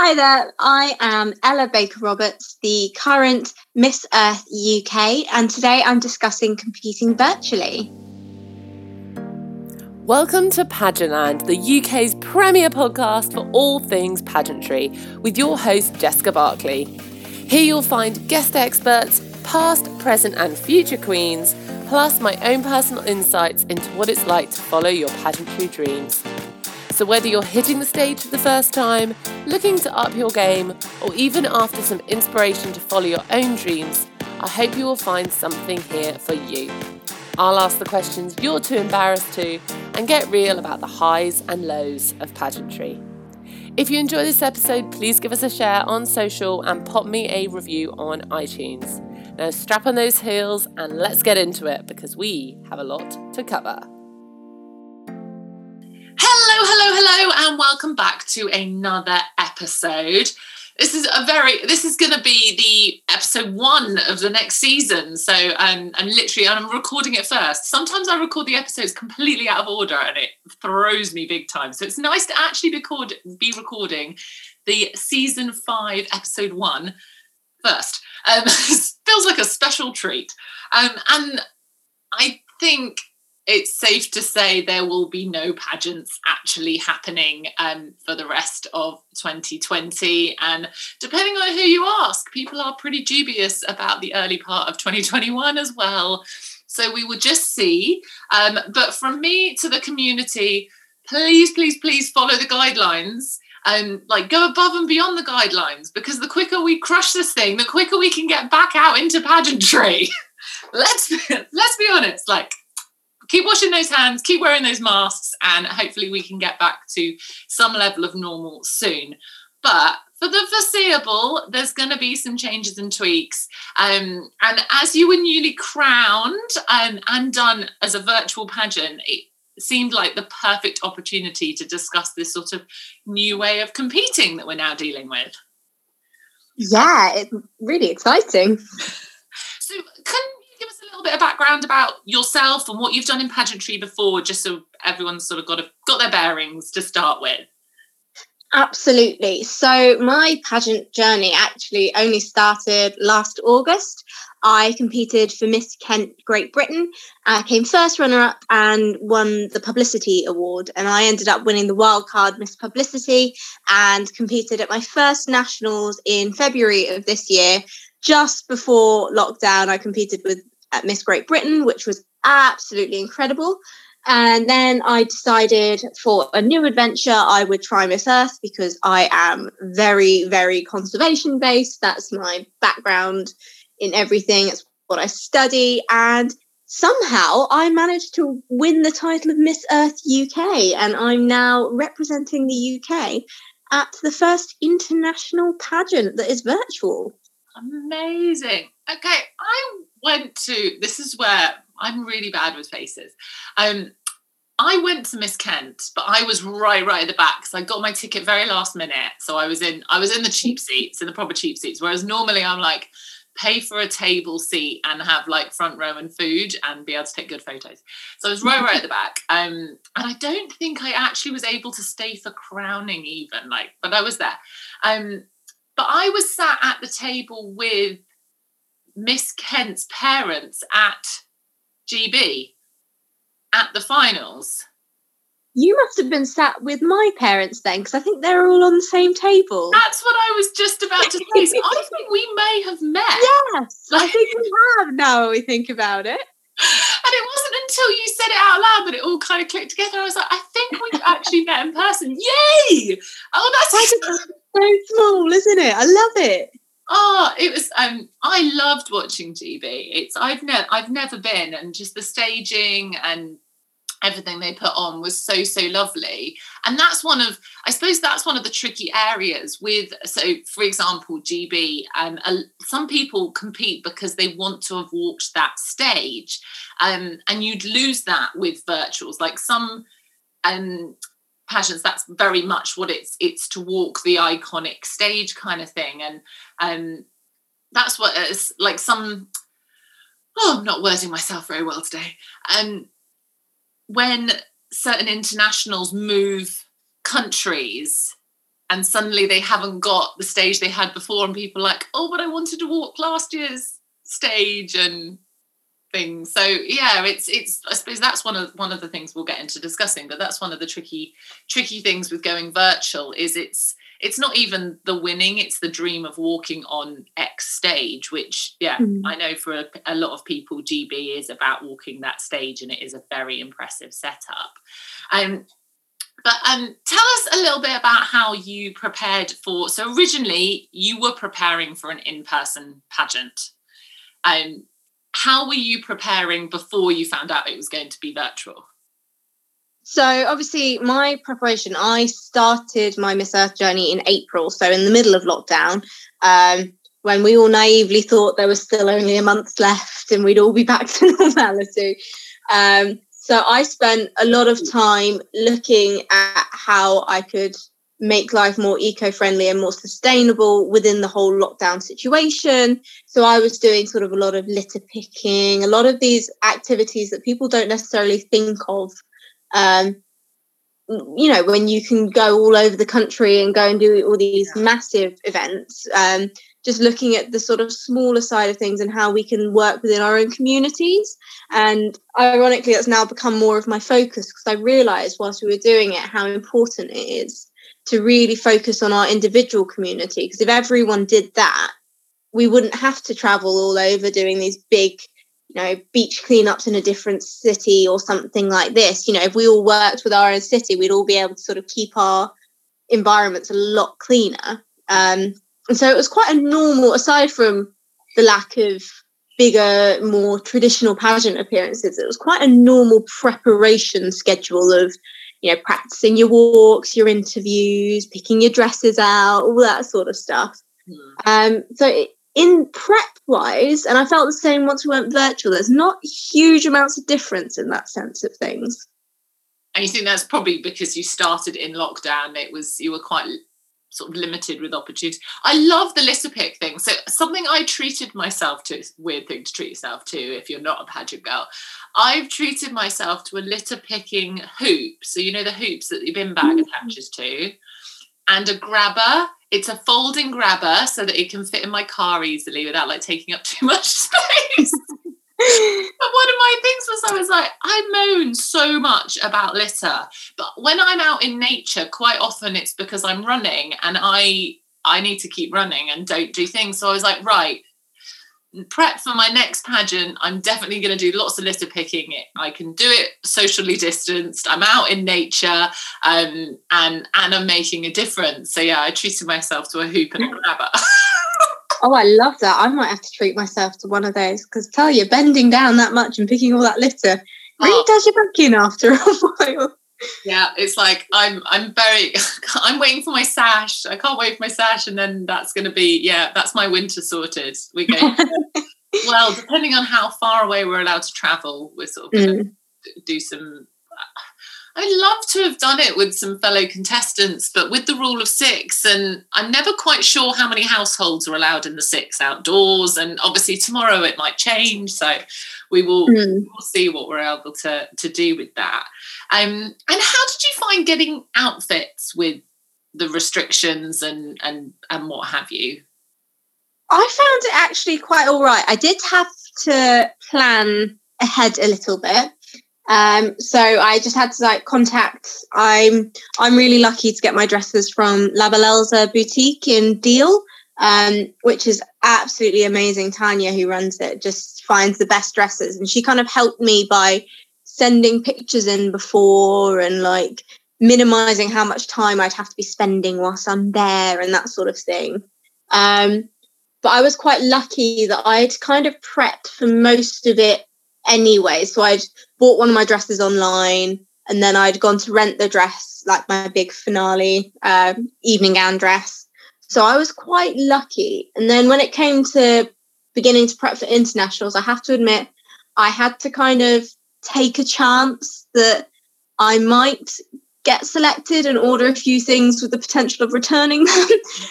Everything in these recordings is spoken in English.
Hi there, I am Ella Baker Roberts, the current Miss Earth UK, and today I'm discussing competing virtually. Welcome to Pageantland, the UK's premier podcast for all things pageantry, with your host Jessica Barkley. Here you'll find guest experts, past, present, and future queens, plus my own personal insights into what it's like to follow your pageantry dreams. So, whether you're hitting the stage for the first time, looking to up your game, or even after some inspiration to follow your own dreams, I hope you will find something here for you. I'll ask the questions you're too embarrassed to and get real about the highs and lows of pageantry. If you enjoy this episode, please give us a share on social and pop me a review on iTunes. Now, strap on those heels and let's get into it because we have a lot to cover. Hello, hello, hello, and welcome back to another episode. This is a very this is going to be the episode one of the next season. So, um, and literally, I'm recording it first. Sometimes I record the episodes completely out of order, and it throws me big time. So it's nice to actually record be recording the season five, episode one first. Um, feels like a special treat, um, and I think it's safe to say there will be no pageants actually happening um, for the rest of 2020. And depending on who you ask, people are pretty dubious about the early part of 2021 as well. So we will just see. Um, but from me to the community, please, please, please follow the guidelines and like go above and beyond the guidelines because the quicker we crush this thing, the quicker we can get back out into pageantry. let's let's be honest, like keep washing those hands, keep wearing those masks, and hopefully we can get back to some level of normal soon. But for the foreseeable, there's going to be some changes and tweaks. Um, and as you were newly crowned um, and done as a virtual pageant, it seemed like the perfect opportunity to discuss this sort of new way of competing that we're now dealing with. Yeah, it's really exciting. So, can little bit of background about yourself and what you've done in pageantry before, just so everyone's sort of got a, got their bearings to start with? Absolutely. So my pageant journey actually only started last August. I competed for Miss Kent Great Britain. I came first runner up and won the publicity award. And I ended up winning the wildcard Miss Publicity and competed at my first nationals in February of this year. Just before lockdown, I competed with at Miss Great Britain, which was absolutely incredible. And then I decided for a new adventure, I would try Miss Earth because I am very, very conservation based. That's my background in everything. It's what I study. And somehow I managed to win the title of Miss Earth UK. And I'm now representing the UK at the first international pageant that is virtual. Amazing. Okay, I went to this is where I'm really bad with faces. Um, I went to Miss Kent, but I was right, right at the back because I got my ticket very last minute. So I was in, I was in the cheap seats, in the proper cheap seats. Whereas normally I'm like, pay for a table seat and have like front row and food and be able to take good photos. So I was right, right at the back. Um, and I don't think I actually was able to stay for crowning even, like, but I was there. Um, but I was sat at the table with Miss Kent's parents at GB at the finals. You must have been sat with my parents then, because I think they're all on the same table. That's what I was just about to say. So I think we may have met. Yes, like, I think we have now we think about it. And it wasn't until you said it out loud that it all kind of clicked together. I was like, I think we've actually met in person. Yay! Oh, that's so small, isn't it? I love it. Oh, it was. Um, I loved watching GB. It's I've never I've never been, and just the staging and everything they put on was so so lovely and that's one of i suppose that's one of the tricky areas with so for example gb um, uh, some people compete because they want to have walked that stage um, and you'd lose that with virtuals like some um, passions that's very much what it's it's to walk the iconic stage kind of thing. And um that's what it's like some oh i'm not wording myself very well today. Um when certain internationals move countries and suddenly they haven't got the stage they had before and people like oh but i wanted to walk last year's stage and things so yeah it's it's i suppose that's one of one of the things we'll get into discussing but that's one of the tricky tricky things with going virtual is it's it's not even the winning it's the dream of walking on x stage which yeah mm. i know for a, a, lot of people gb is about walking that stage and it is a very impressive setup um but um, tell us a little bit about how you prepared for. So originally, you were preparing for an in-person pageant. Um, how were you preparing before you found out it was going to be virtual? So obviously, my preparation. I started my Miss Earth journey in April, so in the middle of lockdown, um, when we all naively thought there was still only a month left and we'd all be back to normality. Um, so I spent a lot of time looking at how I could make life more eco-friendly and more sustainable within the whole lockdown situation. So I was doing sort of a lot of litter picking, a lot of these activities that people don't necessarily think of. Um, you know, when you can go all over the country and go and do all these massive events. Um, just looking at the sort of smaller side of things and how we can work within our own communities. And ironically, that's now become more of my focus because I realized whilst we were doing it how important it is to really focus on our individual community. Because if everyone did that, we wouldn't have to travel all over doing these big you know beach cleanups in a different city or something like this you know if we all worked with our own city we'd all be able to sort of keep our environments a lot cleaner um, and so it was quite a normal, aside from the lack of bigger, more traditional pageant appearances, it was quite a normal preparation schedule of, you know, practicing your walks, your interviews, picking your dresses out, all that sort of stuff. Mm. Um, so in prep wise, and I felt the same once we went virtual, there's not huge amounts of difference in that sense of things. And you think that's probably because you started in lockdown, it was you were quite sort of limited with opportunities. I love the litter pick thing. So something I treated myself to, weird thing to treat yourself to if you're not a pageant girl. I've treated myself to a litter picking hoop. So you know the hoops that the bin bag mm-hmm. attaches to, and a grabber. It's a folding grabber so that it can fit in my car easily without like taking up too much space. but one of my things was I was like, I moan so much about litter, but when I'm out in nature, quite often it's because I'm running and I I need to keep running and don't do things. So I was like, right, prep for my next pageant. I'm definitely going to do lots of litter picking. I can do it socially distanced. I'm out in nature, um, and and I'm making a difference. So yeah, I treated myself to a hoop and a grabber. Oh, I love that. I might have to treat myself to one of those because tell you, bending down that much and picking all that litter really oh. does your back in after a while. Yeah, it's like I'm I'm very I'm waiting for my sash. I can't wait for my sash, and then that's going to be yeah, that's my winter sorted. We go. well, depending on how far away we're allowed to travel, we're sort of mm. do some I'd love to have done it with some fellow contestants, but with the rule of six, and I'm never quite sure how many households are allowed in the six outdoors. And obviously, tomorrow it might change. So we will mm. we'll see what we're able to, to do with that. Um, and how did you find getting outfits with the restrictions and, and, and what have you? I found it actually quite all right. I did have to plan ahead a little bit um, so I just had to like contact. I'm I'm really lucky to get my dresses from La boutique in Deal, um, which is absolutely amazing. Tanya, who runs it, just finds the best dresses, and she kind of helped me by sending pictures in before and like minimizing how much time I'd have to be spending whilst I'm there and that sort of thing. Um, but I was quite lucky that I'd kind of prepped for most of it anyway. So I'd bought one of my dresses online and then I'd gone to rent the dress, like my big finale um, evening gown dress. So I was quite lucky. And then when it came to beginning to prep for internationals, I have to admit, I had to kind of take a chance that I might get selected and order a few things with the potential of returning them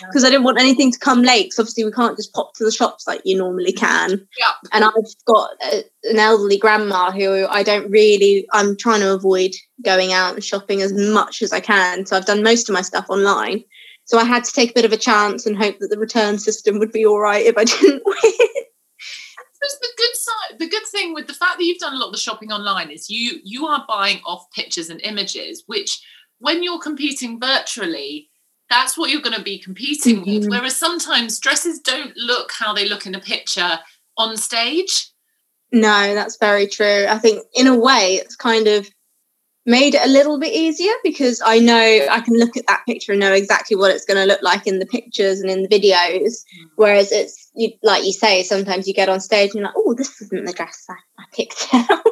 because yeah. I didn't want anything to come late. Because obviously we can't just pop to the shops like you normally can. Yeah. And I've got a, an elderly grandma who I don't really. I'm trying to avoid going out and shopping as much as I can. So I've done most of my stuff online. So I had to take a bit of a chance and hope that the return system would be all right if I didn't win. The good side the good thing with the fact that you've done a lot of the shopping online is you you are buying off pictures and images which when you're competing virtually that's what you're going to be competing mm-hmm. with whereas sometimes dresses don't look how they look in a picture on stage. No that's very true. I think in a way it's kind of made it a little bit easier because I know I can look at that picture and know exactly what it's going to look like in the pictures and in the videos. Mm. Whereas it's you, like you say, sometimes you get on stage and you're like, oh, this isn't the dress I, I picked out.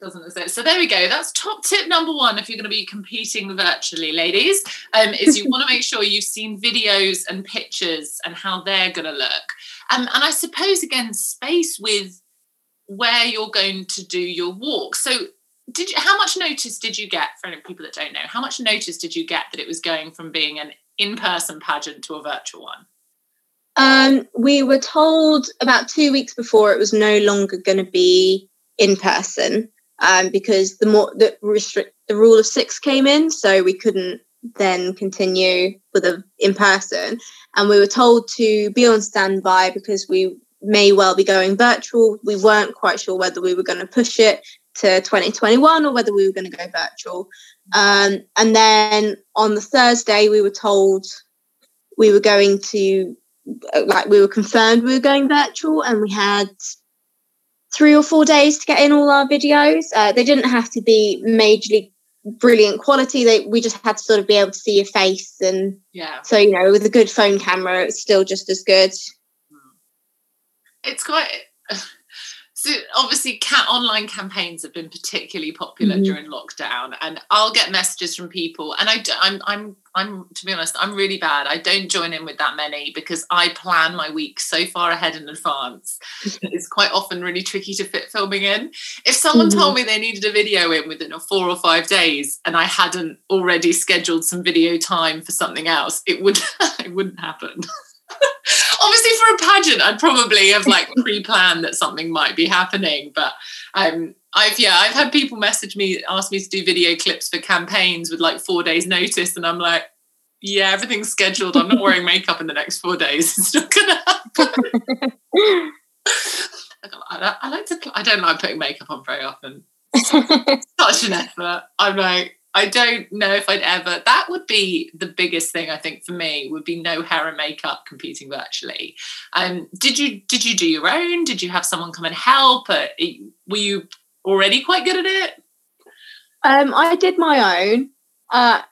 doesn't it? So there we go. That's top tip number one if you're going to be competing virtually, ladies. Um, is you want to make sure you've seen videos and pictures and how they're going to look. Um, and I suppose again, space with where you're going to do your walk. So did you, how much notice did you get for people that don't know? How much notice did you get that it was going from being an in-person pageant to a virtual one? Um, we were told about two weeks before it was no longer going to be in person um, because the more the restrict the rule of six came in, so we couldn't then continue with a in person. And we were told to be on standby because we may well be going virtual. We weren't quite sure whether we were going to push it to 2021 or whether we were going to go virtual. Um, and then on the Thursday, we were told we were going to, like, we were confirmed we were going virtual, and we had three or four days to get in all our videos. Uh, they didn't have to be majorly brilliant quality. They we just had to sort of be able to see your face, and yeah. So you know, with a good phone camera, it's still just as good. It's quite so obviously cat online campaigns have been particularly popular mm-hmm. during lockdown and i'll get messages from people and I, i'm i'm i'm to be honest i'm really bad i don't join in with that many because i plan my week so far ahead in advance it's quite often really tricky to fit filming in if someone mm-hmm. told me they needed a video in within a four or five days and i hadn't already scheduled some video time for something else it would it wouldn't happen obviously for a pageant i'd probably have like pre-planned that something might be happening but um i've yeah i've had people message me ask me to do video clips for campaigns with like four days notice and i'm like yeah everything's scheduled. I'm not wearing makeup in the next four days. It's not gonna happen. I, like to i don't like putting makeup on very often. Such an effort. I'm like I don't know if I'd ever. That would be the biggest thing I think for me. Would be no hair and makeup competing virtually. Um, did you did you do your own? Did you have someone come and help? Uh, were you already quite good at it? Um, I did my own. Uh,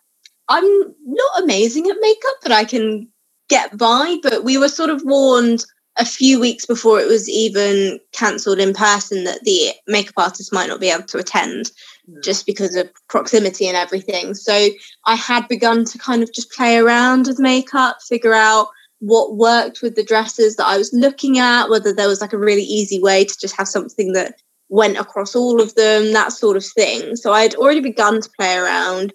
I'm not amazing at makeup, but I can get by. But we were sort of warned a few weeks before it was even cancelled in person that the makeup artist might not be able to attend mm. just because of proximity and everything. So I had begun to kind of just play around with makeup, figure out what worked with the dresses that I was looking at, whether there was like a really easy way to just have something that went across all of them, that sort of thing. So I'd already begun to play around.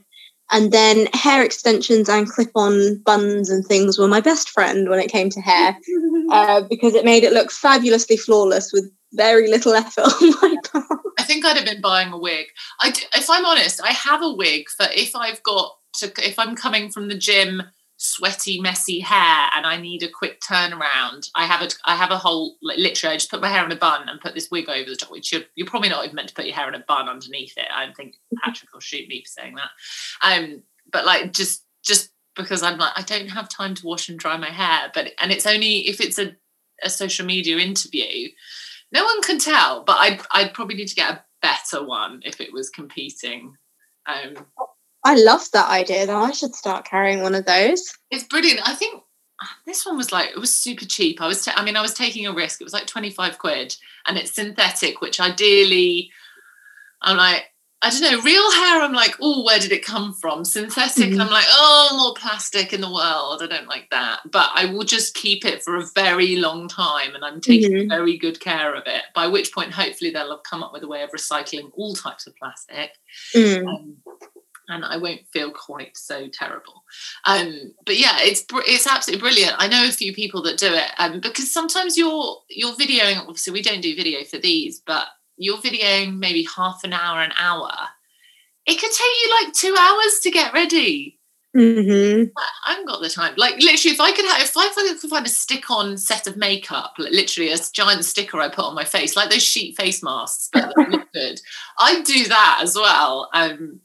And then hair extensions and clip on buns and things were my best friend when it came to hair uh, because it made it look fabulously flawless with very little effort on my part. I think I'd have been buying a wig. I, if I'm honest, I have a wig for if I've got to, if I'm coming from the gym sweaty, messy hair and I need a quick turnaround, I have a I have a whole like, literally I just put my hair in a bun and put this wig over the top, which you're, you're probably not even meant to put your hair in a bun underneath it. I think Patrick will shoot me for saying that. Um, but like just just because I'm like I don't have time to wash and dry my hair, but and it's only if it's a, a social media interview, no one can tell. But I'd I'd probably need to get a better one if it was competing. Um, I love that idea though. I should start carrying one of those. It's brilliant. I think ah, this one was like it was super cheap. I was, I mean, I was taking a risk. It was like twenty five quid, and it's synthetic, which ideally, I'm like, I don't know, real hair. I'm like, oh, where did it come from? Synthetic, mm-hmm. I'm like, oh, more plastic in the world. I don't like that, but I will just keep it for a very long time, and I'm taking mm-hmm. very good care of it. By which point, hopefully, they'll have come up with a way of recycling all types of plastic. Mm. Um, and I won't feel quite so terrible. Um, but yeah, it's it's absolutely brilliant. I know a few people that do it, um, because sometimes you're you're videoing. Obviously, we don't do video for these, but you're videoing maybe half an hour, an hour. It could take you like two hours to get ready. Mm-hmm. I haven't got the time. Like literally, if I could have, if I could find a stick-on set of makeup, like, literally a giant sticker I put on my face, like those sheet face masks, but good, I'd do that as well. Um,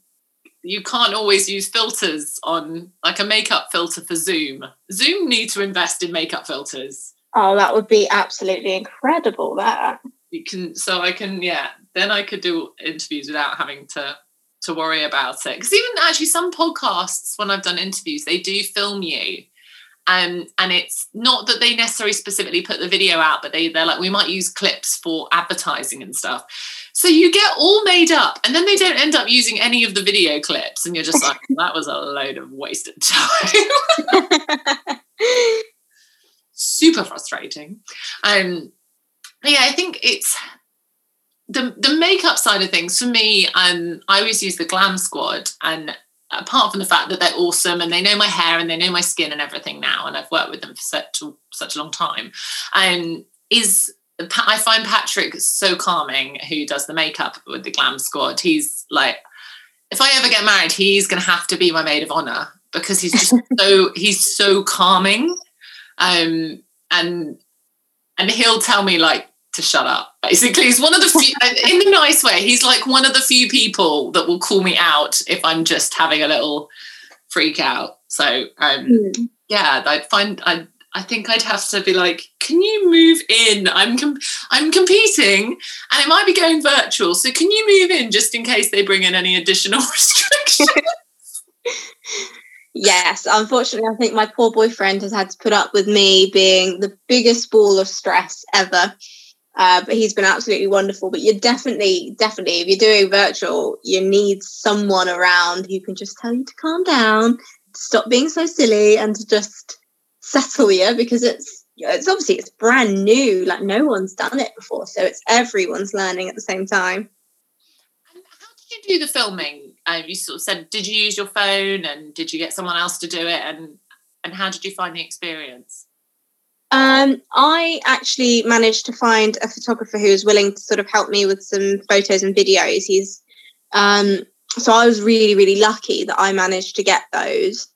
you can't always use filters on like a makeup filter for Zoom. Zoom need to invest in makeup filters. Oh, that would be absolutely incredible. That You can, so I can, yeah. Then I could do interviews without having to to worry about it. Because even actually, some podcasts when I've done interviews, they do film you. Um, and it's not that they necessarily specifically put the video out, but they they're like we might use clips for advertising and stuff. So you get all made up, and then they don't end up using any of the video clips, and you're just like, that was a load of wasted time. Super frustrating. Um, yeah, I think it's the the makeup side of things for me. Um, I always use the Glam Squad, and apart from the fact that they're awesome and they know my hair and they know my skin and everything now, and I've worked with them for such a, such a long time, um, is I find Patrick so calming who does the makeup with the Glam Squad. He's like, if I ever get married, he's going to have to be my maid of honor because he's just so he's so calming, um, and and he'll tell me like to shut up. Basically, he's one of the few in the nice way. He's like one of the few people that will call me out if I'm just having a little freak out. So um, Mm. yeah, I'd find I I think I'd have to be like, can you move in? I'm com- I'm competing, and it might be going virtual. So can you move in just in case they bring in any additional restrictions? Yes, unfortunately, I think my poor boyfriend has had to put up with me being the biggest ball of stress ever. Uh, but he's been absolutely wonderful. But you're definitely, definitely, if you're doing virtual, you need someone around who can just tell you to calm down, to stop being so silly, and to just settle you because it's it's obviously it's brand new. Like no one's done it before, so it's everyone's learning at the same time. And how did you do the filming? Um, you sort of said, did you use your phone, and did you get someone else to do it, and and how did you find the experience? Um, I actually managed to find a photographer who was willing to sort of help me with some photos and videos. He's um, so I was really, really lucky that I managed to get those.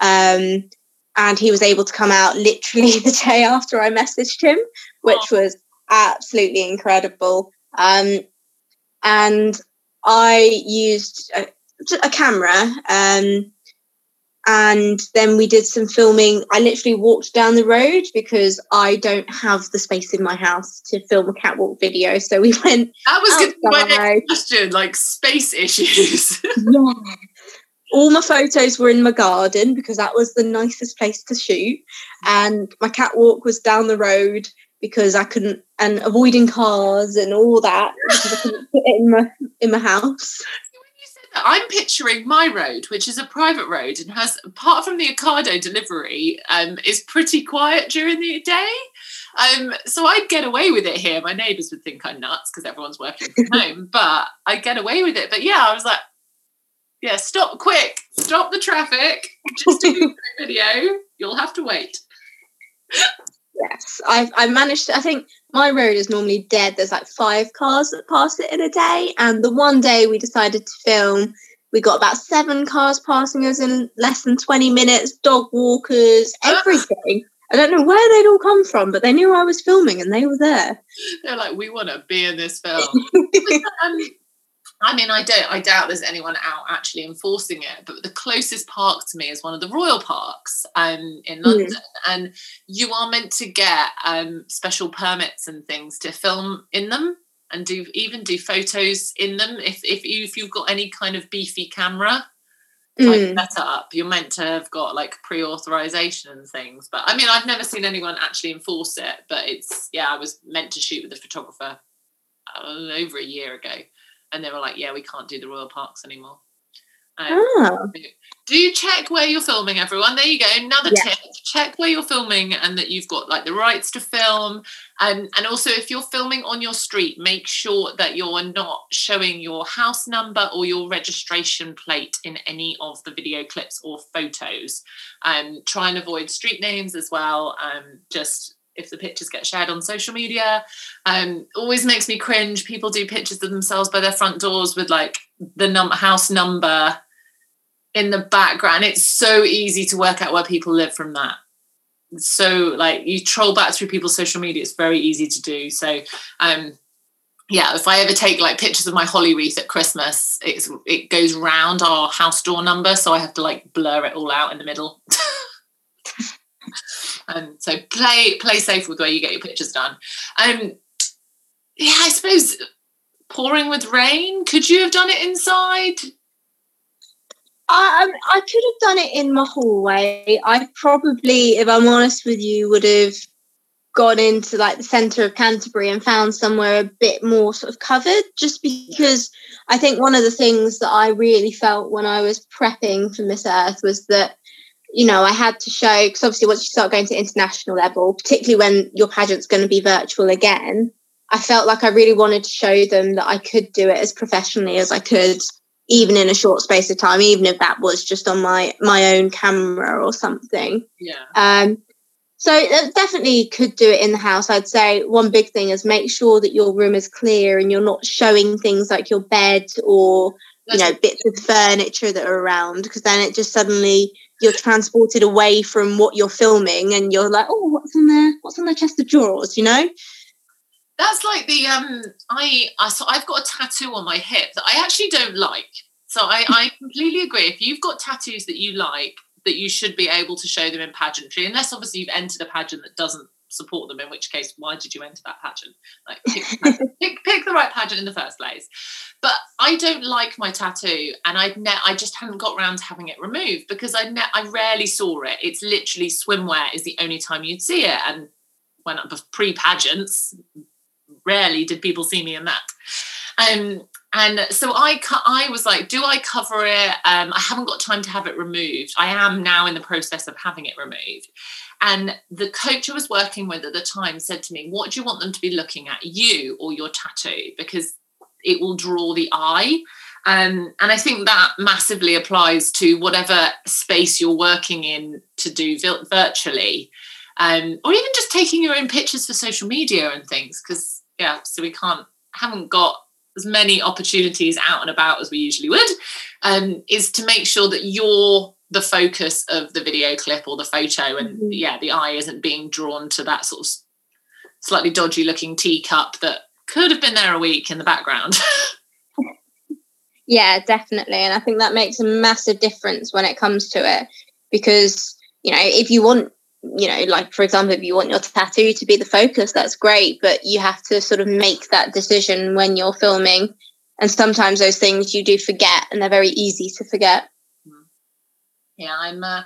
Um, and he was able to come out literally the day after I messaged him, which was absolutely incredible. Um, and I used a, a camera. Um, and then we did some filming. I literally walked down the road because I don't have the space in my house to film a catwalk video. So we went. That was good. My next question, like space issues. Yeah. All my photos were in my garden because that was the nicest place to shoot. And my catwalk was down the road because I couldn't, and avoiding cars and all that because I couldn't put it in my in my house. When you said that, I'm picturing my road, which is a private road and has, apart from the Ocado delivery, um, is pretty quiet during the day. Um, so I'd get away with it here. My neighbours would think I'm nuts because everyone's working from home, but I get away with it. But yeah, I was like, yeah, stop quick, stop the traffic, just do a video. You'll have to wait. Yes, I I managed to. I think my road is normally dead. There's like five cars that pass it in a day, and the one day we decided to film, we got about seven cars passing us in less than twenty minutes. Dog walkers, everything. I don't know where they'd all come from, but they knew I was filming and they were there. They're like, we want to be in this film. um, I mean, I don't. I doubt there's anyone out actually enforcing it. But the closest park to me is one of the royal parks um, in Mm. London, and you are meant to get um, special permits and things to film in them, and do even do photos in them if if you if you've got any kind of beefy camera Mm. setup. You're meant to have got like pre-authorization and things. But I mean, I've never seen anyone actually enforce it. But it's yeah, I was meant to shoot with a photographer uh, over a year ago, and they were like, "Yeah, we can't do the royal parks anymore." Um, Ah, do you check where you're filming, everyone? There you go. Another Yeah. tip: check where you're filming and that you've got like the rights to film. And and also, if you're filming on your street, make sure that you're not showing your house number or your registration plate in any of the video clips or photos. Um, try and avoid street names as well. Um, just if the pictures get shared on social media, um, always makes me cringe. People do pictures of themselves by their front doors with like the num- house number in the background. It's so easy to work out where people live from that. So like you troll back through people's social media, it's very easy to do. So um yeah, if I ever take like pictures of my holly wreath at Christmas, it's it goes round our house door number, so I have to like blur it all out in the middle. and so play play safe with where you get your pictures done. Um yeah, I suppose pouring with rain. Could you have done it inside? I, I could have done it in my hallway. I probably, if I'm honest with you, would have gone into like the centre of Canterbury and found somewhere a bit more sort of covered, just because I think one of the things that I really felt when I was prepping for Miss Earth was that, you know, I had to show, because obviously once you start going to international level, particularly when your pageant's going to be virtual again, I felt like I really wanted to show them that I could do it as professionally as I could even in a short space of time, even if that was just on my my own camera or something. Yeah. Um, so definitely could do it in the house. I'd say one big thing is make sure that your room is clear and you're not showing things like your bed or you know bits of furniture that are around because then it just suddenly you're transported away from what you're filming and you're like, oh, what's on there? What's on the chest of drawers? You know. That's like the um I I so I've got a tattoo on my hip that I actually don't like. So I, I completely agree. If you've got tattoos that you like, that you should be able to show them in pageantry, unless obviously you've entered a pageant that doesn't support them, in which case, why did you enter that pageant? Like pick, pick, pick, the right pageant in the first place. But I don't like my tattoo, and I ne- I just hadn't got around to having it removed because I ne- I rarely saw it. It's literally swimwear is the only time you'd see it, and when pre pageants, rarely did people see me in that. Um, and so I, I was like, do I cover it? Um, I haven't got time to have it removed. I am now in the process of having it removed. And the coach I was working with at the time said to me, What do you want them to be looking at, you or your tattoo? Because it will draw the eye. Um, and I think that massively applies to whatever space you're working in to do virtually, um, or even just taking your own pictures for social media and things. Because yeah, so we can't haven't got as many opportunities out and about as we usually would, um, is to make sure that you're the focus of the video clip or the photo, and mm-hmm. yeah, the eye isn't being drawn to that sort of slightly dodgy looking teacup that could have been there a week in the background. yeah, definitely, and I think that makes a massive difference when it comes to it because you know if you want you know, like for example, if you want your tattoo to be the focus, that's great, but you have to sort of make that decision when you're filming. And sometimes those things you do forget, and they're very easy to forget. Yeah, I'm. Uh,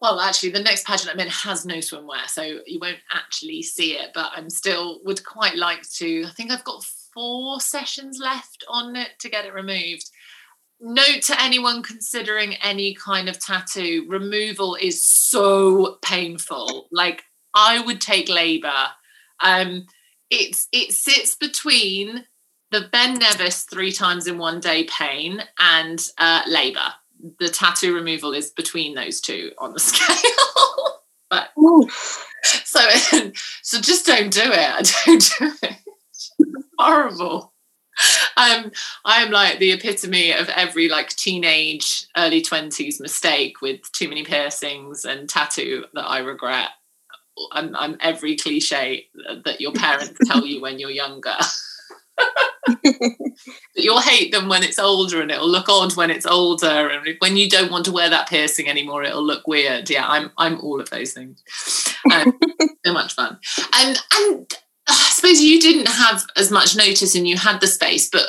well, actually, the next pageant I'm in has no swimwear, so you won't actually see it. But I'm still would quite like to. I think I've got four sessions left on it to get it removed note to anyone considering any kind of tattoo removal is so painful. Like i would take labor um it's it sits between the Ben Nevis three times in one day pain and uh labor the tattoo removal is between those two on the scale. But Oof. so so just don't do it. Don't do it. Horrible um, I'm like the epitome of every like teenage, early 20s mistake with too many piercings and tattoo that I regret. I'm, I'm every cliche that your parents tell you when you're younger. you'll hate them when it's older and it'll look odd when it's older and when you don't want to wear that piercing anymore it'll look weird yeah i'm i'm all of those things um, so much fun and and suppose you didn't have as much notice and you had the space, but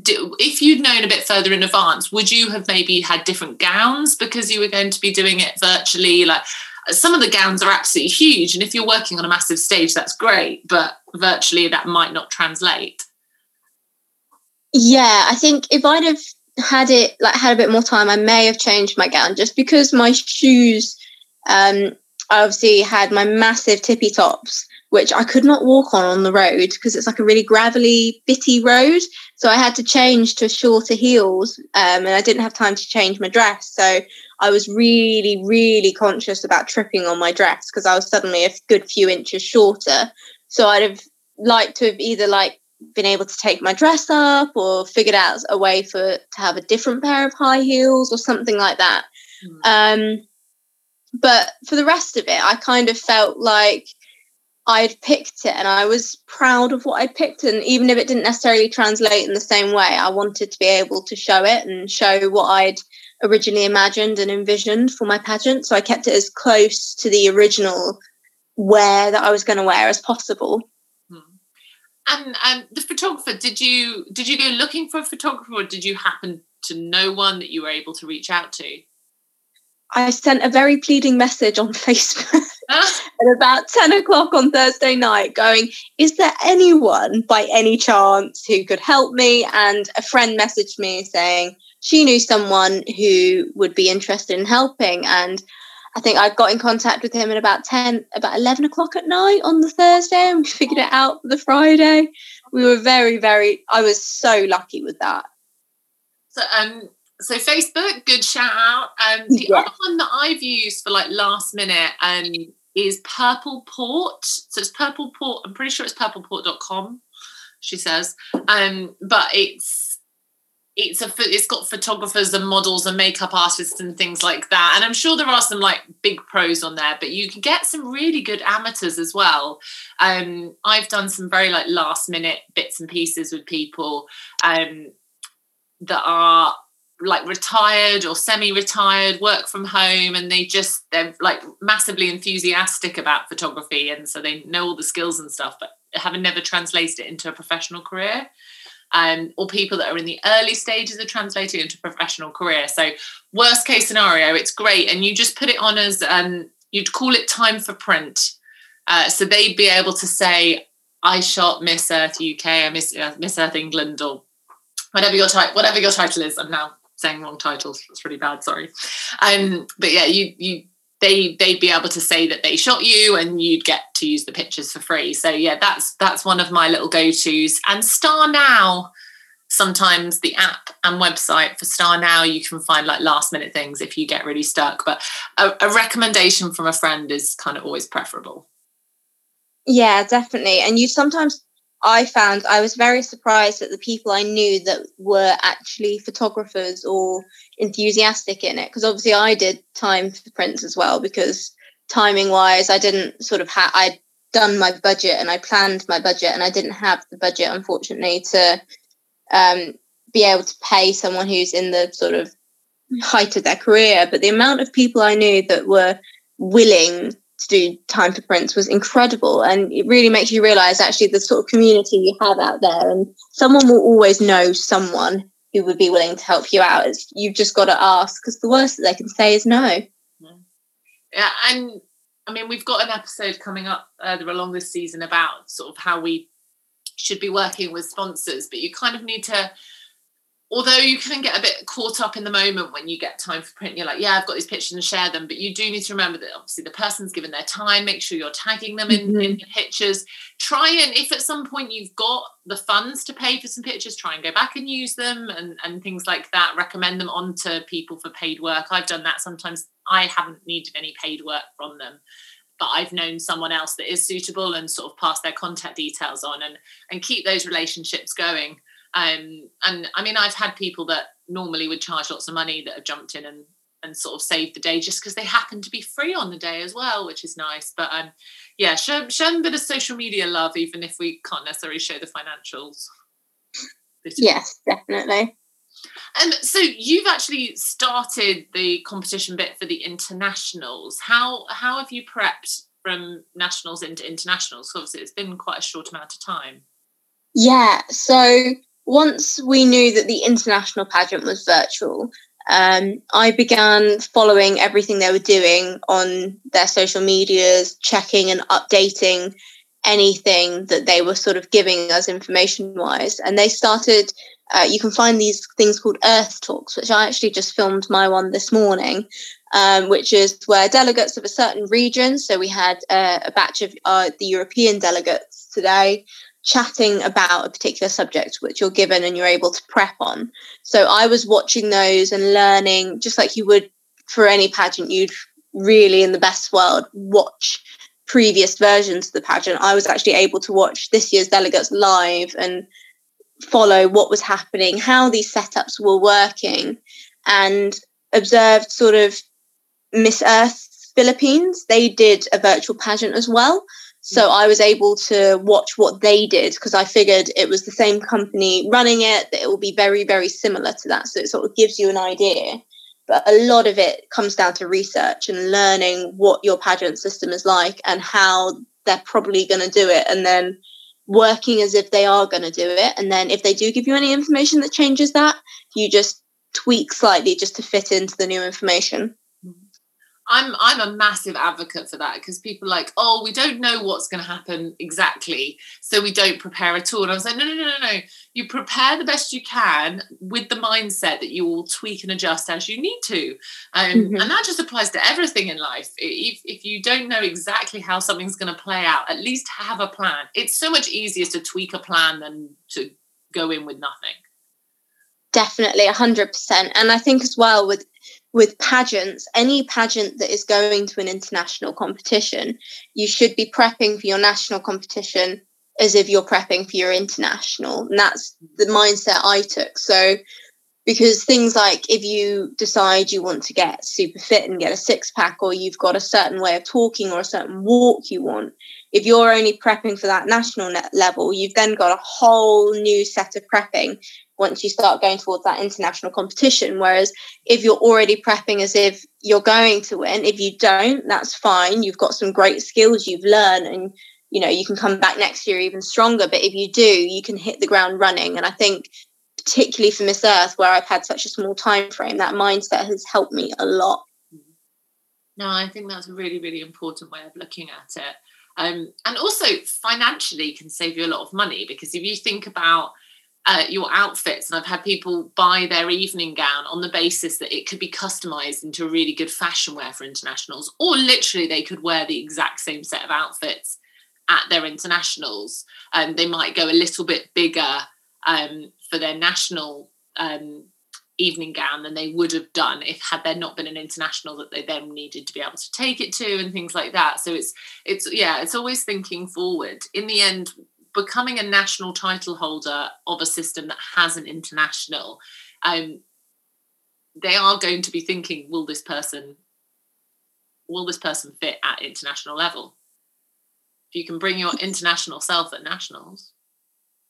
do, if you'd known a bit further in advance, would you have maybe had different gowns because you were going to be doing it virtually? Like some of the gowns are absolutely huge, and if you're working on a massive stage, that's great, but virtually that might not translate. Yeah, I think if I'd have had it like had a bit more time, I may have changed my gown just because my shoes. Um, I obviously had my massive tippy tops which I could not walk on on the road because it's like a really gravelly, bitty road. So I had to change to shorter heels um, and I didn't have time to change my dress. So I was really, really conscious about tripping on my dress because I was suddenly a good few inches shorter. So I'd have liked to have either like been able to take my dress up or figured out a way for to have a different pair of high heels or something like that. Mm. Um, but for the rest of it, I kind of felt like I'd picked it and I was proud of what I'd picked. And even if it didn't necessarily translate in the same way, I wanted to be able to show it and show what I'd originally imagined and envisioned for my pageant. So I kept it as close to the original wear that I was going to wear as possible. Hmm. And and the photographer, did you did you go looking for a photographer, or did you happen to know one that you were able to reach out to? I sent a very pleading message on Facebook at about 10 o'clock on Thursday night, going, Is there anyone by any chance who could help me? And a friend messaged me saying she knew someone who would be interested in helping. And I think I got in contact with him at about 10, about 11 o'clock at night on the Thursday, and we figured it out for the Friday. We were very, very, I was so lucky with that. So, um, so Facebook, good shout out. And the yeah. other one that I've used for like last minute um, is Purple Port. So it's Purple Port. I'm pretty sure it's purpleport.com. She says, um, but it's it's a it's got photographers and models and makeup artists and things like that and i'm sure there are some like big pros on there but you can get some really good amateurs as well um i've done some very like last minute bits and pieces with people um that are like retired or semi-retired work from home and they just they're like massively enthusiastic about photography and so they know all the skills and stuff but having never translated it into a professional career um, or people that are in the early stages of translating into a professional career. So, worst case scenario, it's great, and you just put it on as um, you'd call it time for print. Uh, so they'd be able to say, "I shot Miss Earth UK, or Miss uh, Miss Earth England, or whatever your title, whatever your title is." I'm now saying wrong titles. That's really bad. Sorry. Um, but yeah, you you they they'd be able to say that they shot you and you'd get to use the pictures for free so yeah that's that's one of my little go-to's and StarNow sometimes the app and website for StarNow you can find like last minute things if you get really stuck but a, a recommendation from a friend is kind of always preferable yeah definitely and you sometimes I found I was very surprised at the people I knew that were actually photographers or enthusiastic in it. Because obviously I did time for prints as well, because timing wise, I didn't sort of have, I'd done my budget and I planned my budget and I didn't have the budget, unfortunately, to um, be able to pay someone who's in the sort of height of their career. But the amount of people I knew that were willing to do time for prints was incredible. And it really makes you realize actually the sort of community you have out there. And someone will always know someone who would be willing to help you out. It's, you've just got to ask because the worst that they can say is no. Yeah and i mean we've got an episode coming up further along this season about sort of how we should be working with sponsors but you kind of need to although you can get a bit caught up in the moment when you get time for print, you're like, yeah, I've got these pictures and share them. But you do need to remember that obviously the person's given their time. Make sure you're tagging them in, mm-hmm. in pictures. Try and if at some point you've got the funds to pay for some pictures, try and go back and use them and, and things like that. Recommend them on to people for paid work. I've done that sometimes. I haven't needed any paid work from them but I've known someone else that is suitable and sort of pass their contact details on and and keep those relationships going. Um, and I mean, I've had people that normally would charge lots of money that have jumped in and and sort of saved the day just because they happen to be free on the day as well, which is nice. But um, yeah, show, show a bit of social media love, even if we can't necessarily show the financials. Yes, definitely. And so you've actually started the competition bit for the internationals. How how have you prepped from nationals into internationals? Obviously, it's been quite a short amount of time. Yeah, so once we knew that the international pageant was virtual, um, I began following everything they were doing on their social medias, checking and updating anything that they were sort of giving us information wise. And they started, uh, you can find these things called Earth Talks, which I actually just filmed my one this morning, um, which is where delegates of a certain region, so we had uh, a batch of uh, the European delegates today, chatting about a particular subject which you're given and you're able to prep on. So I was watching those and learning, just like you would for any pageant, you'd really, in the best world, watch previous versions of the pageant, I was actually able to watch this year's delegates live and follow what was happening, how these setups were working, and observed sort of Miss Earth Philippines. They did a virtual pageant as well. So mm. I was able to watch what they did because I figured it was the same company running it, that it will be very, very similar to that. So it sort of gives you an idea. But a lot of it comes down to research and learning what your pageant system is like and how they're probably going to do it. And then working as if they are going to do it. And then if they do give you any information that changes that, you just tweak slightly just to fit into the new information. I'm I'm a massive advocate for that because people are like, oh, we don't know what's going to happen exactly, so we don't prepare at all. And I was like, no, no, no, no, no. You prepare the best you can with the mindset that you will tweak and adjust as you need to, um, mm-hmm. and that just applies to everything in life. If if you don't know exactly how something's going to play out, at least have a plan. It's so much easier to tweak a plan than to go in with nothing. Definitely, hundred percent. And I think as well with with pageants, any pageant that is going to an international competition, you should be prepping for your national competition as if you're prepping for your international. And that's the mindset I took. So, because things like if you decide you want to get super fit and get a six pack, or you've got a certain way of talking or a certain walk you want, if you're only prepping for that national level, you've then got a whole new set of prepping once you start going towards that international competition. Whereas if you're already prepping as if you're going to win, if you don't, that's fine. You've got some great skills you've learned and you know you can come back next year even stronger. But if you do, you can hit the ground running. And I think particularly for Miss Earth, where I've had such a small time frame, that mindset has helped me a lot. No, I think that's a really, really important way of looking at it. Um, and also financially can save you a lot of money because if you think about uh, your outfits and i've had people buy their evening gown on the basis that it could be customized into really good fashion wear for internationals or literally they could wear the exact same set of outfits at their internationals. And um, they might go a little bit bigger um, for their national um, evening gown than they would have done if had there not been an international that they then needed to be able to take it to and things like that. So it's it's yeah it's always thinking forward. In the end becoming a national title holder of a system that has an international, um, they are going to be thinking, will this person, will this person fit at international level? If you can bring your international self at nationals.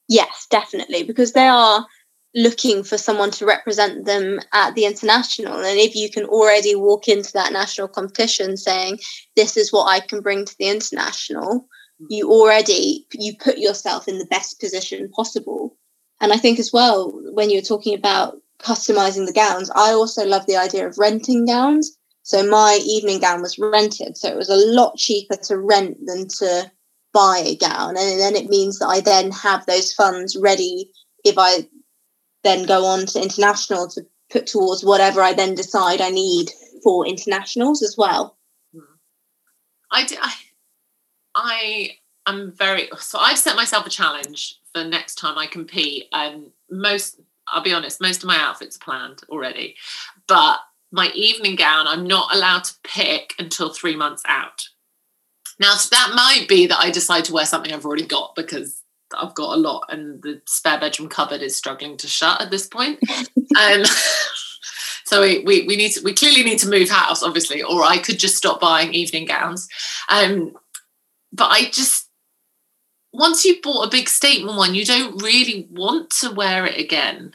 Yes, definitely, because they are looking for someone to represent them at the international. And if you can already walk into that national competition saying, this is what I can bring to the international, you already you put yourself in the best position possible. And i think as well when you're talking about customizing the gowns i also love the idea of renting gowns. So my evening gown was rented so it was a lot cheaper to rent than to buy a gown. And then it means that i then have those funds ready if i then go on to international to put towards whatever i then decide i need for internationals as well. Hmm. I, do I I am very so I've set myself a challenge for next time I compete. And most I'll be honest, most of my outfits are planned already. But my evening gown, I'm not allowed to pick until three months out. Now that might be that I decide to wear something I've already got because I've got a lot and the spare bedroom cupboard is struggling to shut at this point. um, so we, we, we need to, we clearly need to move house, obviously, or I could just stop buying evening gowns. Um, but I just once you've bought a big statement one, you don't really want to wear it again.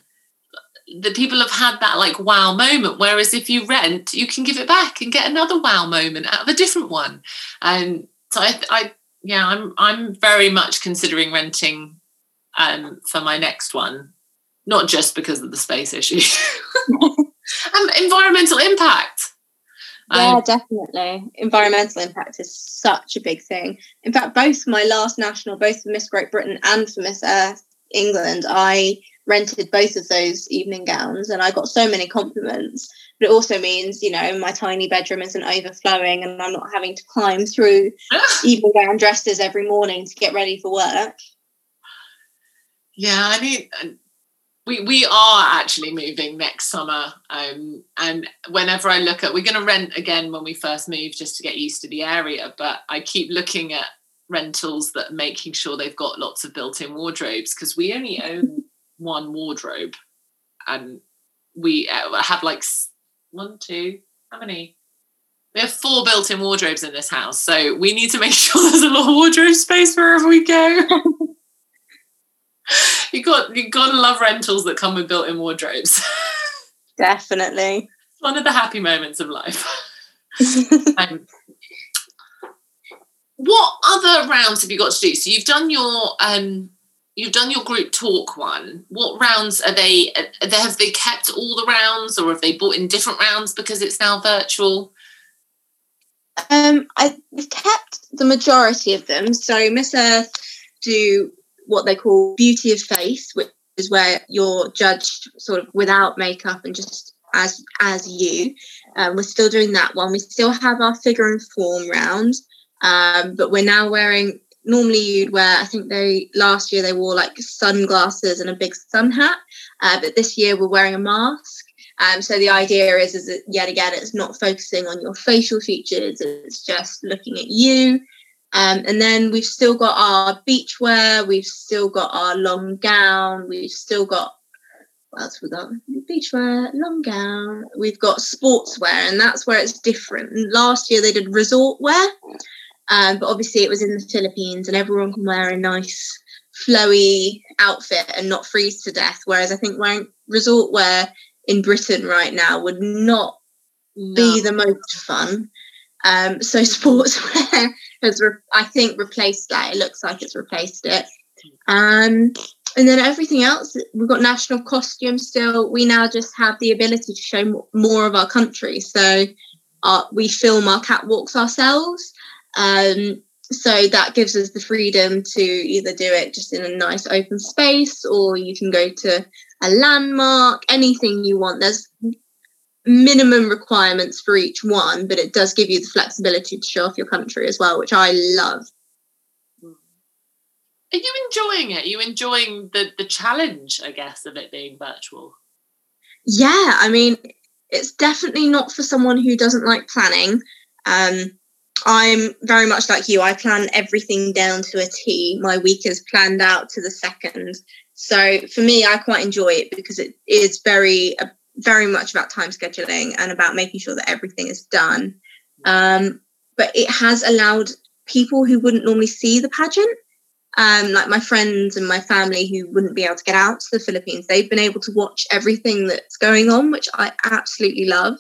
The people have had that like wow moment. Whereas if you rent, you can give it back and get another wow moment out of a different one. And so I, I yeah, I'm I'm very much considering renting um, for my next one, not just because of the space issue, and environmental impact. Yeah, um, definitely. Environmental impact is such a big thing. In fact, both my last national, both for Miss Great Britain and for Miss Earth England, I rented both of those evening gowns and I got so many compliments. But it also means, you know, my tiny bedroom isn't overflowing and I'm not having to climb through evening gown dresses every morning to get ready for work. Yeah, I mean, we we are actually moving next summer um, and whenever i look at we're going to rent again when we first move just to get used to the area but i keep looking at rentals that are making sure they've got lots of built-in wardrobes because we only own one wardrobe and we uh, have like one two how many? We have four built-in wardrobes in this house so we need to make sure there's a lot of wardrobe space wherever we go you got you got to love rentals that come with built-in wardrobes. Definitely, one of the happy moments of life. um, what other rounds have you got to do? So you've done your um, you've done your group talk one. What rounds are they? Are they have they kept all the rounds, or have they brought in different rounds because it's now virtual? Um, I've kept the majority of them. So Miss Earth do what they call beauty of face, which is where you're judged sort of without makeup and just as as you. Um, we're still doing that one. We still have our figure and form round, um, but we're now wearing. Normally, you'd wear. I think they last year they wore like sunglasses and a big sun hat, uh, but this year we're wearing a mask. Um, so the idea is, is that yet again, it's not focusing on your facial features. It's just looking at you um, and then we've still got our beachwear, we've still got our long gown, we've still got what else we got? Beachwear, long gown, we've got sportswear, and that's where it's different. Last year they did resort wear, um, but obviously it was in the Philippines and everyone can wear a nice flowy outfit and not freeze to death. Whereas I think wearing resort wear in Britain right now would not no. be the most fun. Um, so sportswear has, re- I think, replaced that. It looks like it's replaced it. Um, and then everything else, we've got national costumes still. We now just have the ability to show more of our country. So uh, we film our catwalks ourselves. Um, so that gives us the freedom to either do it just in a nice open space or you can go to a landmark, anything you want. There's minimum requirements for each one, but it does give you the flexibility to show off your country as well, which I love. Are you enjoying it? Are you enjoying the the challenge, I guess, of it being virtual? Yeah, I mean, it's definitely not for someone who doesn't like planning. Um, I'm very much like you. I plan everything down to a T. My week is planned out to the second. So for me, I quite enjoy it because it is very very much about time scheduling and about making sure that everything is done. Um, but it has allowed people who wouldn't normally see the pageant, um, like my friends and my family who wouldn't be able to get out to the Philippines, they've been able to watch everything that's going on, which I absolutely love.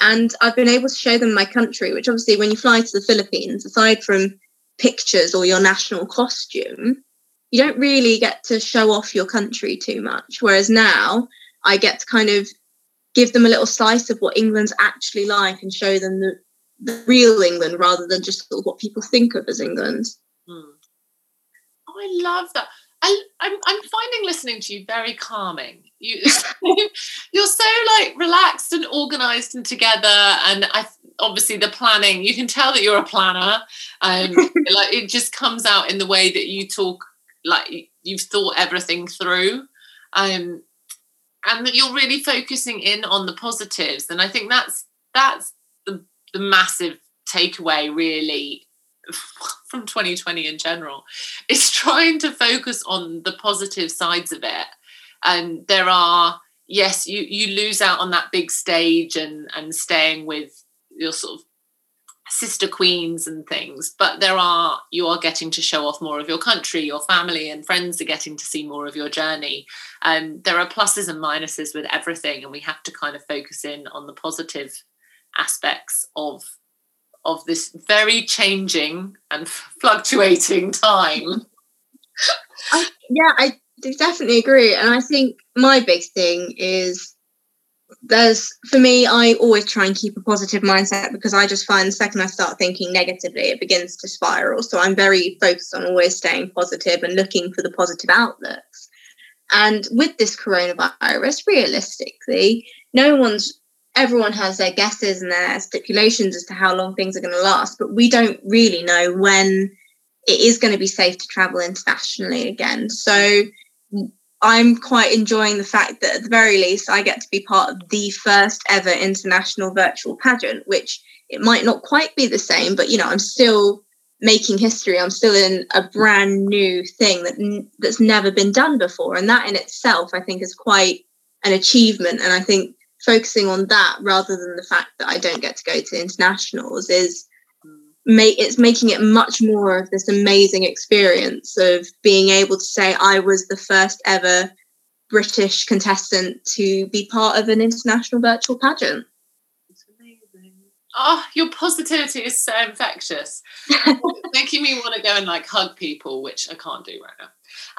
And I've been able to show them my country, which obviously, when you fly to the Philippines, aside from pictures or your national costume, you don't really get to show off your country too much. Whereas now, I get to kind of give them a little slice of what England's actually like and show them the, the real England rather than just sort of what people think of as England. Hmm. Oh, I love that. I, I'm, I'm finding listening to you very calming. You, you're so like relaxed and organized and together. And I obviously the planning, you can tell that you're a planner. Um, like it just comes out in the way that you talk, like you've thought everything through. Um, and that you're really focusing in on the positives. And i think that's that's the, the massive takeaway really from 2020 in general is trying to focus on the positive sides of it. And there are yes you you lose out on that big stage and and staying with your sort of sister queens and things but there are you are getting to show off more of your country your family and friends are getting to see more of your journey. And um, there are pluses and minuses with everything and we have to kind of focus in on the positive aspects of of this very changing and fluctuating time. I, yeah i definitely agree and i think my big thing is there's for me i always try and keep a positive mindset because i just find the second i start thinking negatively it begins to spiral. So i'm very focused on always staying positive and looking for the positive outlooks. And with this coronavirus realistically no one's everyone has their guesses and their stipulations as to how long things are going to last but we don't really know when it is going to be safe to travel internationally again. So I'm quite enjoying the fact that at the very least I get to be part of the first ever international virtual pageant, which it might not quite be the same, but you know, I'm still making history. I'm still in a brand new thing that that's never been done before, and that in itself, I think, is quite an achievement. And I think focusing on that rather than the fact that I don't get to go to internationals is make it's making it much more of this amazing experience of being able to say I was the first ever British contestant to be part of an international virtual pageant. It's amazing. Oh, your positivity is so infectious. making me want to go and like hug people, which I can't do right now.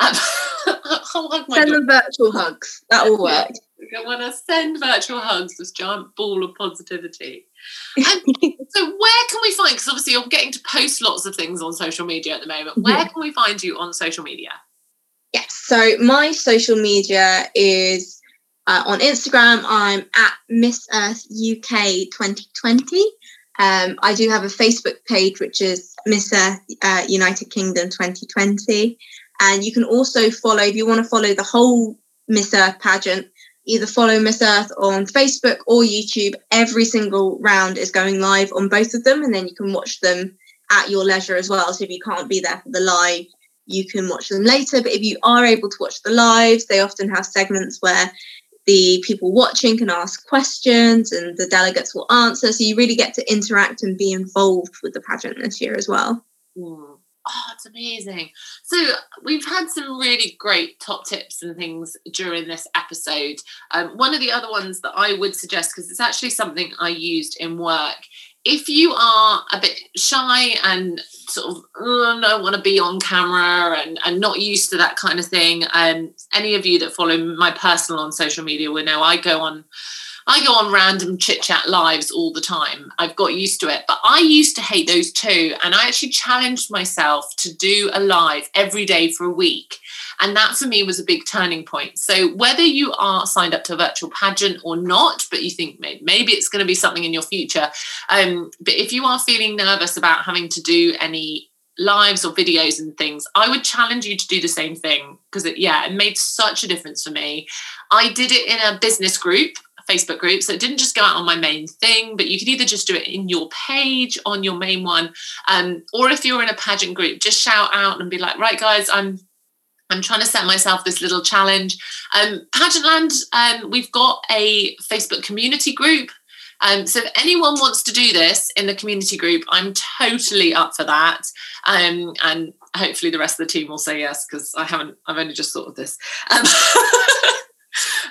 Um, I'll hug my Send them virtual hugs. That will work. I want to send virtual hugs, this giant ball of positivity. So, where can we find? Because obviously, you're getting to post lots of things on social media at the moment. Where can we find you on social media? Yes. So, my social media is uh, on Instagram. I'm at Miss Earth UK 2020. Um, I do have a Facebook page, which is Miss Earth uh, United Kingdom 2020. And you can also follow, if you want to follow the whole Miss Earth pageant, either follow Miss Earth on Facebook or YouTube. Every single round is going live on both of them, and then you can watch them at your leisure as well. So if you can't be there for the live, you can watch them later. But if you are able to watch the lives, they often have segments where the people watching can ask questions and the delegates will answer. So you really get to interact and be involved with the pageant this year as well. Oh, it's amazing. So, we've had some really great top tips and things during this episode. Um, one of the other ones that I would suggest, because it's actually something I used in work, if you are a bit shy and sort of don't want to be on camera and, and not used to that kind of thing, um, any of you that follow my personal on social media will know I go on I go on random chit chat lives all the time. I've got used to it, but I used to hate those too. And I actually challenged myself to do a live every day for a week. And that for me was a big turning point. So, whether you are signed up to a virtual pageant or not, but you think maybe it's going to be something in your future, um, but if you are feeling nervous about having to do any lives or videos and things, I would challenge you to do the same thing because it, yeah, it made such a difference for me. I did it in a business group Facebook group. So it didn't just go out on my main thing, but you could either just do it in your page on your main one, um, or if you're in a pageant group, just shout out and be like, right, guys, I'm I'm trying to set myself this little challenge. Um, Pageantland, um, we've got a Facebook community group. Um, so if anyone wants to do this in the community group, I'm totally up for that. Um, and hopefully the rest of the team will say yes because I haven't. I've only just thought of this.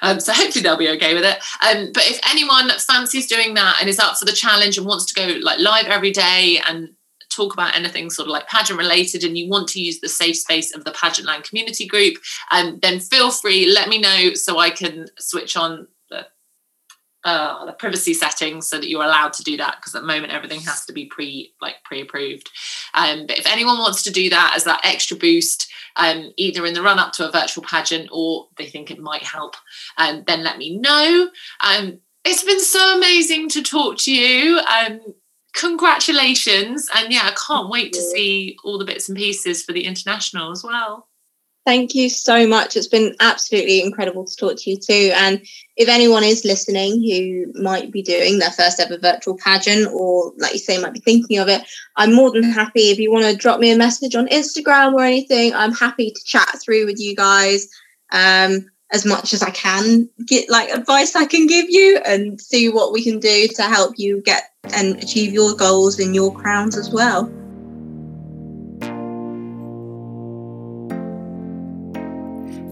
Um, so hopefully they'll be okay with it. Um, but if anyone fancies doing that and is up for the challenge and wants to go like live every day and talk about anything sort of like pageant related and you want to use the safe space of the Pageantland community group, um, then feel free, let me know so I can switch on uh, the privacy settings so that you're allowed to do that because at the moment everything has to be pre like pre-approved. Um, but if anyone wants to do that as that extra boost, um, either in the run up to a virtual pageant or they think it might help, um, then let me know. Um, it's been so amazing to talk to you. Um, congratulations. And yeah, I can't wait to see all the bits and pieces for the international as well. Thank you so much. It's been absolutely incredible to talk to you too. And if anyone is listening who might be doing their first ever virtual pageant or, like you say, might be thinking of it, I'm more than happy if you want to drop me a message on Instagram or anything. I'm happy to chat through with you guys um, as much as I can, get like advice I can give you and see what we can do to help you get and achieve your goals and your crowns as well.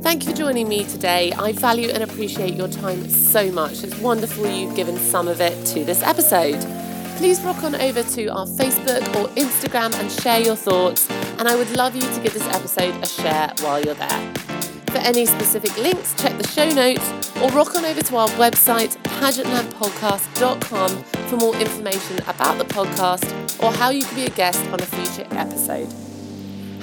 Thank you for joining me today. I value and appreciate your time so much. It's wonderful you've given some of it to this episode. Please rock on over to our Facebook or Instagram and share your thoughts. And I would love you to give this episode a share while you're there. For any specific links, check the show notes or rock on over to our website, pageantlandpodcast.com, for more information about the podcast or how you can be a guest on a future episode.